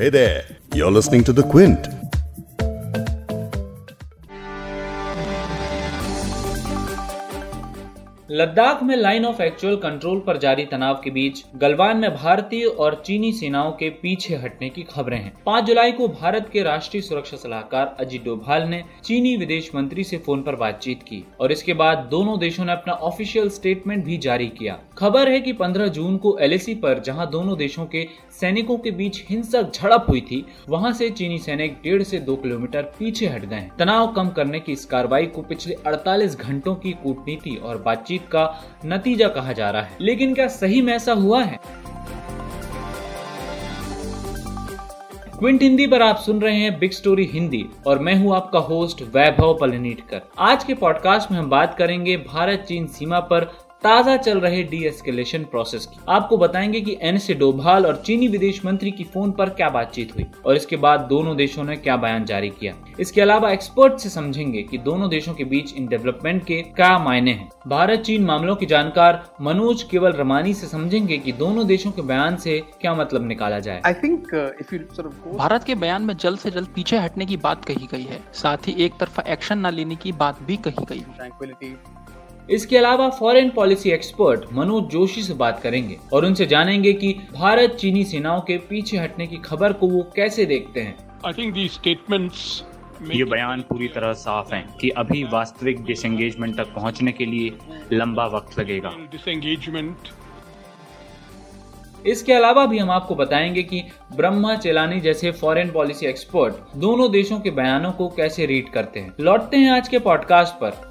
Hey there, you're listening to The Quint. Ladakh में line of actual control पर जारी तनाव के बीच गलवान में भारतीय और चीनी सेनाओं के पीछे हटने की खबरें हैं 5 जुलाई को भारत के राष्ट्रीय सुरक्षा सलाहकार अजीत डोभाल ने चीनी विदेश मंत्री से फ़ोन पर बातचीत की और इसके बाद दोनों देशों ने अपना ऑफिशियल स्टेटमेंट भी जारी किया खबर है कि 15 जून को एलएसी पर जहाँ दोनों देशों के सैनिकों के बीच हिंसक झड़प हुई थी, वहाँ से चीनी सैनिक डेढ़ से दो किलोमीटर पीछे हट गए। तनाव कम करने की इस कार्रवाई को पिछले 48 घंटों की कूटनीति और बातचीत का नतीजा कहा जा रहा है। लेकिन क्या सही में ऐसा हुआ है? क्विंट हिंदी पर आप सुन रहे हैं बिग स्टोरी हिंदी और मैं हूँ आपका होस्ट वैभव पलनीटकर। आज के पॉडकास्ट में हम बात करेंगे भारत चीन सीमा पर ताज़ा चल रहे डी एस्केलेशन प्रोसेस की। आपको बताएँगे कि एन से डोभाल और चीनी विदेश मंत्री की फ़ोन पर क्या बातचीत हुई और इसके बाद दोनों देशों ने क्या बयान जारी किया। इसके अलावा एक्सपर्ट से समझेंगे कि दोनों देशों के बीच इन डेवलपमेंट के क्या मायने हैं। भारत चीन मामलों के जानकार मनोज केवल रमानी से समझेंगे कि दोनों देशों के बयान से क्या मतलब निकाला जाए। आई थिंक go भारत के बयान में जल्द से जल्द पीछे हटने की बात कही गई है। साथ ही एक तरफा एक्शन न लेने की बात भी कही गई है। Tranquility इसके अलावा foreign policy expert Manoj Joshi से बात करेंगे और उनसे जानेंगे कि भारत चीनी सेनाओं के पीछे हटने की खबर को वो कैसे देखते हैं। I think these statements make ये बयान पूरी तरह साफ़ है कि अभी वास्तविक डिसंगेजमेंट तक पहुँचने के लिए लंबा वक्त लगेगा। disengagement इसके अलावा भी हम आपको बताएँगे कि ब्रह्मा चेलानी जैसे फॉरेन पॉलिसी एक्सपर्ट दोनों देशों के बयानों को कैसे रीड करते हैं। लौटते हैं आज के पॉडकास्ट पर।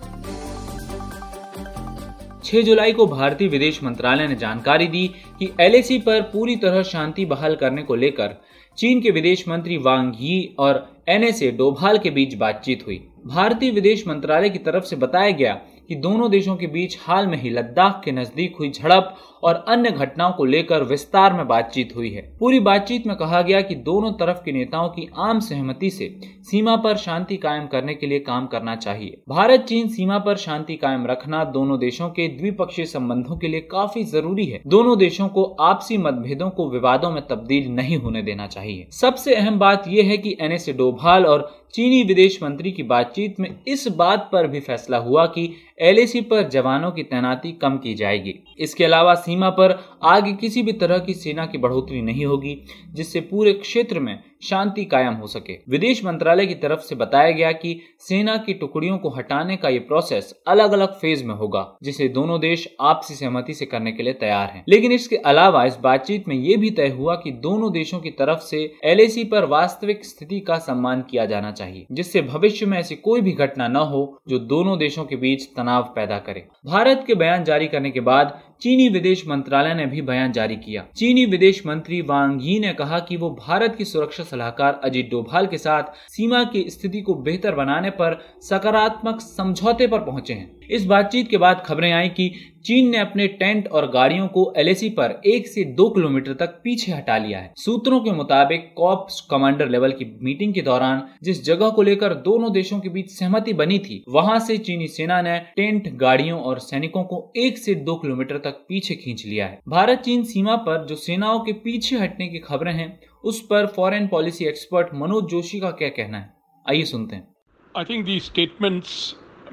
6 जुलाई को भारतीय विदेश मंत्रालय ने जानकारी दी कि एलएसी पर पूरी तरह शांति बहाल करने को लेकर चीन के विदेश मंत्री वांग यी और एनएसए डोभाल के बीच बातचीत हुई। भारतीय विदेश मंत्रालय की तरफ़ से बताया गया कि दोनों देशों के बीच हाल में ही लद्दाख के नज़दीक हुई झड़प और अन्य घटनाओं को लेकर विस्तार में बातचीत हुई है। पूरी बातचीत में कहा गया कि दोनों तरफ़ के नेताओं की आम सहमति से सीमा पर शांति कायम करने के लिए काम करना चाहिए। भारत चीन सीमा पर शांति कायम रखना दोनों देशों के द्विपक्षीय संबंधों के लिए काफ़ी ज़रूरी है। दोनों देशों को आपसी मतभेदों को विवादों में तब्दील नहीं होने देना चाहिए। सबसे अहम बात यह है कि एनएसए डोभाल और चीनी विदेश मंत्री की बातचीत में इस बात पर भी फैसला हुआ कि एलएसी पर जवानों की तैनाती कम की जाएगी। इसके अलावा सीमा पर आगे किसी भी तरह की सेना की बढ़ोतरी नहीं होगी, जिससे पूरे क्षेत्र में शांति कायम हो सके। विदेश मंत्रालय की तरफ़ से बताया गया कि सेना की टुकड़ियों को हटाने का ये प्रोसेस अलग अलग फ़ेज़ में होगा, जिसे दोनों देश आपसी सहमति से करने के लिए तैयार हैं। लेकिन इसके अलावा इस बातचीत में ये भी तय हुआ कि दोनों देशों की तरफ़ से एलएसी पर वास्तविक स्थिति का सम्मान किया जाना चाहिए, जिससे भविष्य में ऐसी कोई भी घटना न हो जो दोनों देशों के बीच तनाव पैदा करे। भारत के बयान जारी करने के बाद चीनी विदेश मंत्रालय ने भी बयान जारी किया। चीनी विदेश मंत्री वांग यी ने कहा कि वो भारत की सुरक्षा सलाहकार अजीत डोभाल के साथ सीमा की स्थिति को बेहतर बनाने पर सकारात्मक समझौते पर पहुँचे हैं। इस बातचीत के बाद खबरें आई कि चीन ने अपने टेंट और गाड़ियों को एलएसी पर एक से दो किलोमीटर तक पीछे हटा लिया है। सूत्रों के मुताबिक कॉप्स कमांडर लेवल की मीटिंग के दौरान जिस जगह को लेकर दोनों देशों के बीच सहमति बनी थी, वहाँ से चीनी सेना ने टेंट, गाड़ियों और सैनिकों को एक से दो किलोमीटर तक पीछे खींच लिया है। भारत चीन सीमा पर जो सेनाओं के पीछे हटने की खबरें हैं, उस पर foreign policy expert Manoj Joshi का क्या कहना है? आइए सुनते हैं। I think the statements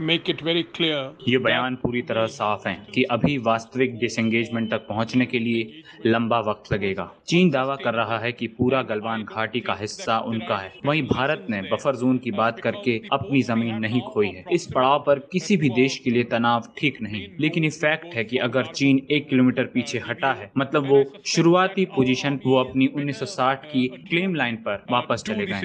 make it very clear ये बयान पूरी तरह साफ़ हैं कि अभी वास्तविक डिसएंगेजमेंट तक पहुँचने के लिए लंबा वक्त लगेगा। चीन दावा कर रहा है कि पूरा गलवान घाटी का हिस्सा उनका है। वहीं भारत ने बफर जोन की बात करके अपनी ज़मीन नहीं खोई है। इस पड़ाव पर किसी भी देश के लिए तनाव ठीक नहीं। लेकिन ये फैक्ट है कि अगर चीन एक किलोमीटर पीछे हटा है मतलब वो शुरुआती पोजीशन वो अपनी 1960 की क्लेम लाइन पर वापस चले गए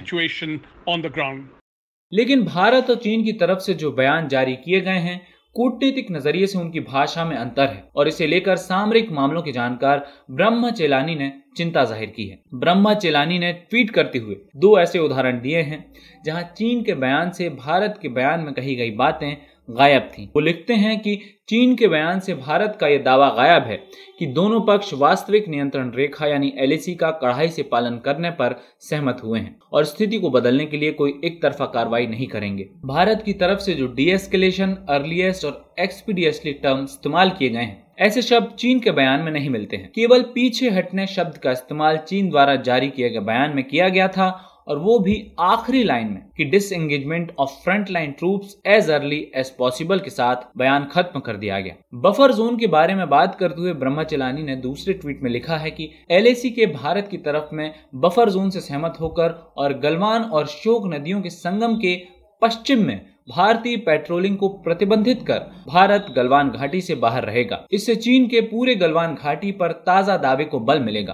लेकिन भारत और चीन की तरफ़ से जो बयान जारी किए गए हैं, कूटनीतिक नज़रिए से उनकी भाषा में अंतर है। और इसे लेकर सामरिक मामलों के जानकार ब्रह्म चेलानी ने चिंता ज़ाहिर की है। ब्रह्म चेलानी ने ट्वीट करते हुए दो ऐसे उदाहरण दिए हैं, जहाँ चीन के बयान से भारत के बयान में कही गई बातें गायब थी। वो लिखते हैं कि चीन के बयान से भारत का यह दावा गायब है कि दोनों पक्ष वास्तविक नियंत्रण रेखा यानी एलएसी का कड़ाई से पालन करने पर सहमत हुए हैं और स्थिति को बदलने के लिए कोई एक तरफा कार्रवाई नहीं करेंगे। भारत की तरफ़ से जो डी एस्केलेशन अर्लीस्ट और एक्सपीडियसली टर्म इस्तेमाल किए गए हैं, ऐसे शब्द चीन के बयान में नहीं मिलते हैं। केवल पीछे हटने शब्द का इस्तेमाल चीन द्वारा जारी किए गए बयान में किया गया था और वो भी आखिरी लाइन में कि disengagement of front line troops as early as possible के साथ बयान खत्म कर दिया गया। बफर जोन के बारे में बात करते हुए ब्रह्मा चलानी ने दूसरे ट्वीट में लिखा है कि एलएसी के भारत की तरफ़ में बफर जोन से सहमत होकर और गलवान और शोक नदियों के संगम के पश्चिम में भारतीय पेट्रोलिंग को प्रतिबंधित कर भारत गलवान घाटी से बाहर रहेगा। इससे चीन के पूरे गलवान घाटी पर ताज़ा दावे को बल मिलेगा।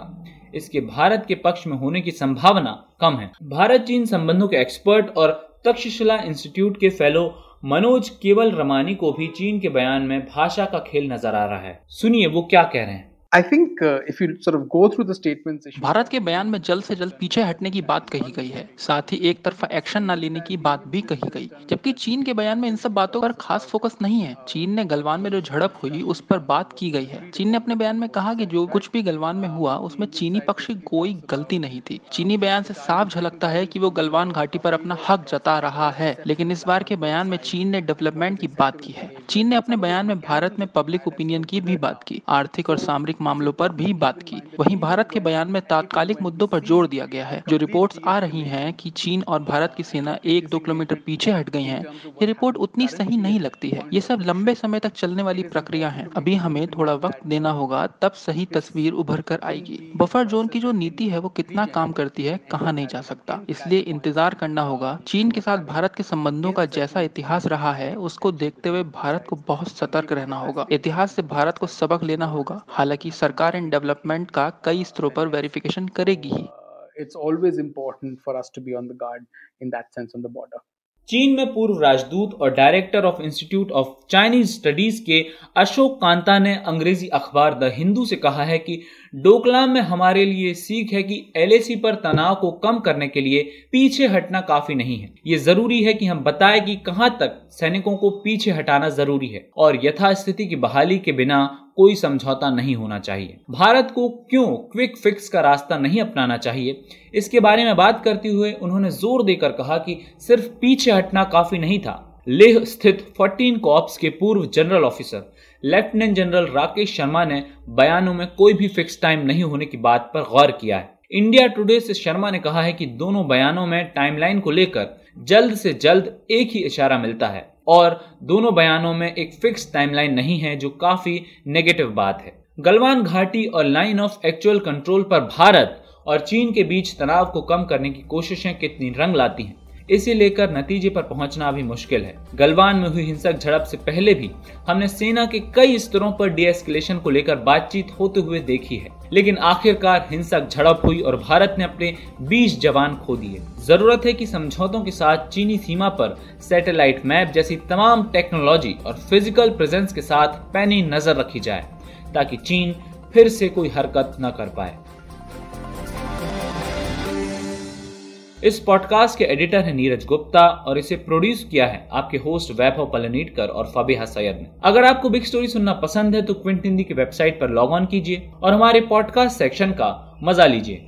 इसके भारत के पक्ष में होने की संभावना कम है। भारत चीन संबंधों के एक्सपर्ट और तक्षशिला इंस्टीट्यूट के फेलो मनोज केवल रमानी को भी चीन के बयान में भाषा का खेल नज़र आ रहा है। सुनिए वो क्या कह रहे हैं। Go through the statements Bharat के बयान में जल्द से जल्द पीछे हटने की बात कही गई है। साथ ही एक तरफा एक्शन न लेने की बात भी कही गई। जबकि चीन के बयान में इन सब बातों पर खास फोकस नहीं है। चीन ने गलवान में जो झड़प हुई, उस पर बात की गई है। चीन ने अपने बयान में कहा कि जो कुछ भी गलवान में हुआ, उसमें चीनी पक्ष की कोई गलती नहीं थी। चीनी बयान से साफ़ झलकता है कि वो गलवान घाटी पर अपना हक जता रहा है। लेकिन इस बार के बयान में चीन ने डेवलपमेंट की बात की है। चीन ने अपने बयान में भारत में पब्लिक ओपिनियन की भी बात की। आर्थिक और सामरिक मामलों पर भी बात की। वहीं भारत के बयान में तात्कालिक मुद्दों पर ज़ोर दिया गया है। जो रिपोर्ट्स आ रही हैं कि चीन और भारत की सेना एक दो किलोमीटर पीछे हट गई है, ये रिपोर्ट उतनी सही नहीं लगती है। ये सब लंबे समय तक चलने वाली प्रक्रिया है। अभी हमें थोड़ा वक्त देना होगा, तब सही तस्वीर उभर कर आएगी। बफर जोन की जो नीति है, वो कितना काम करती है, कहा नहीं जा सकता। इसलिए इंतज़ार करना होगा। चीन के साथ भारत के संबंधों का जैसा इतिहास रहा है, उसको देखते हुए भारत को बहुत सतर्क रहना होगा। इतिहास से भारत को सबक लेना होगा। हालाँकि सरकार इन डेवलपमेंट का कई स्तरों पर वेरिफिकेशन करेगी ही it's always important for us to be on the guard in that sense on the border. चीन में पूर्व राजदूत और director of Institute of Chinese Studies के अशोक कांता ने अंग्रेज़ी अखबार द हिंदू से कहा है कि डोकलाम में हमारे लिए सीख है कि एलएसी पर तनाव को कम करने के लिए पीछे हटना काफ़ी नहीं है ये ज़रूरी है कि हम बताएँ कि कहाँ तक सैनिकों को पीछे हटाना ज़रूरी है और यथास्थिति की बहाली के बिना कोई समझौता नहीं होना चाहिए। भारत को क्यों क्विक फिक्स का रास्ता नहीं अपनाना चाहिए? इसके बारे में बात करते हुए उन्होंने ज़ोर देकर कहा कि सिर्फ़ पीछे हटना काफ़ी नहीं था। लेह स्थित 14 कॉप्स के पूर्व general officer lieutenant general Rakesh Sharma ने बयानों में कोई भी फिक्स टाइम नहीं होने की बात पर गौर किया है। इंडिया टुडे से शर्मा ने कहा है कि दोनों बयानों में टाइमलाइन को लेकर जल्द से जल्द एक ही इशारा मिलता है। और दोनों बयानों में एक फिक्स टाइमलाइन नहीं है, जो काफ़ी नेगेटिव बात है। गलवान घाटी और लाइन ऑफ़ एक्चुअल कंट्रोल पर भारत और चीन के बीच तनाव को कम करने की कोशिशें कितनी रंग लाती हैं? इसे लेकर नतीजे पर पहुँचना भी मुश्किल है। गलवान में हुई हिंसक झड़प से पहले भी हमने सेना के कई स्तरों पर डीएस्केलेशन को लेकर बातचीत होते हुए देखी है। लेकिन आखिरकार हिंसक झड़प हुई और भारत ने अपने 20 जवान खो दिए। ज़रूरत है कि समझौतों के साथ चीनी सीमा पर सैटेलाइट मैप जैसी तमाम टेक्नोलॉजी और फ़िज़िकल प्रेजेंस के साथ पैनी नज़र रखी जाए, ताकि चीन फिर से कोई हरकत न कर पाए। इस पॉडकास्ट के एडिटर हैं नीरज गुप्ता और इसे प्रोड्यूस किया है आपके होस्ट वैभव पलनीटकर और फबीहा सैयद ने। अगर आपको बिग स्टोरी सुनना पसंद है तो क्विंट हिंदी की वेबसाइट पर लॉग ऑन कीजिए और हमारे पॉडकास्ट सेक्शन का मज़ा लीजिए।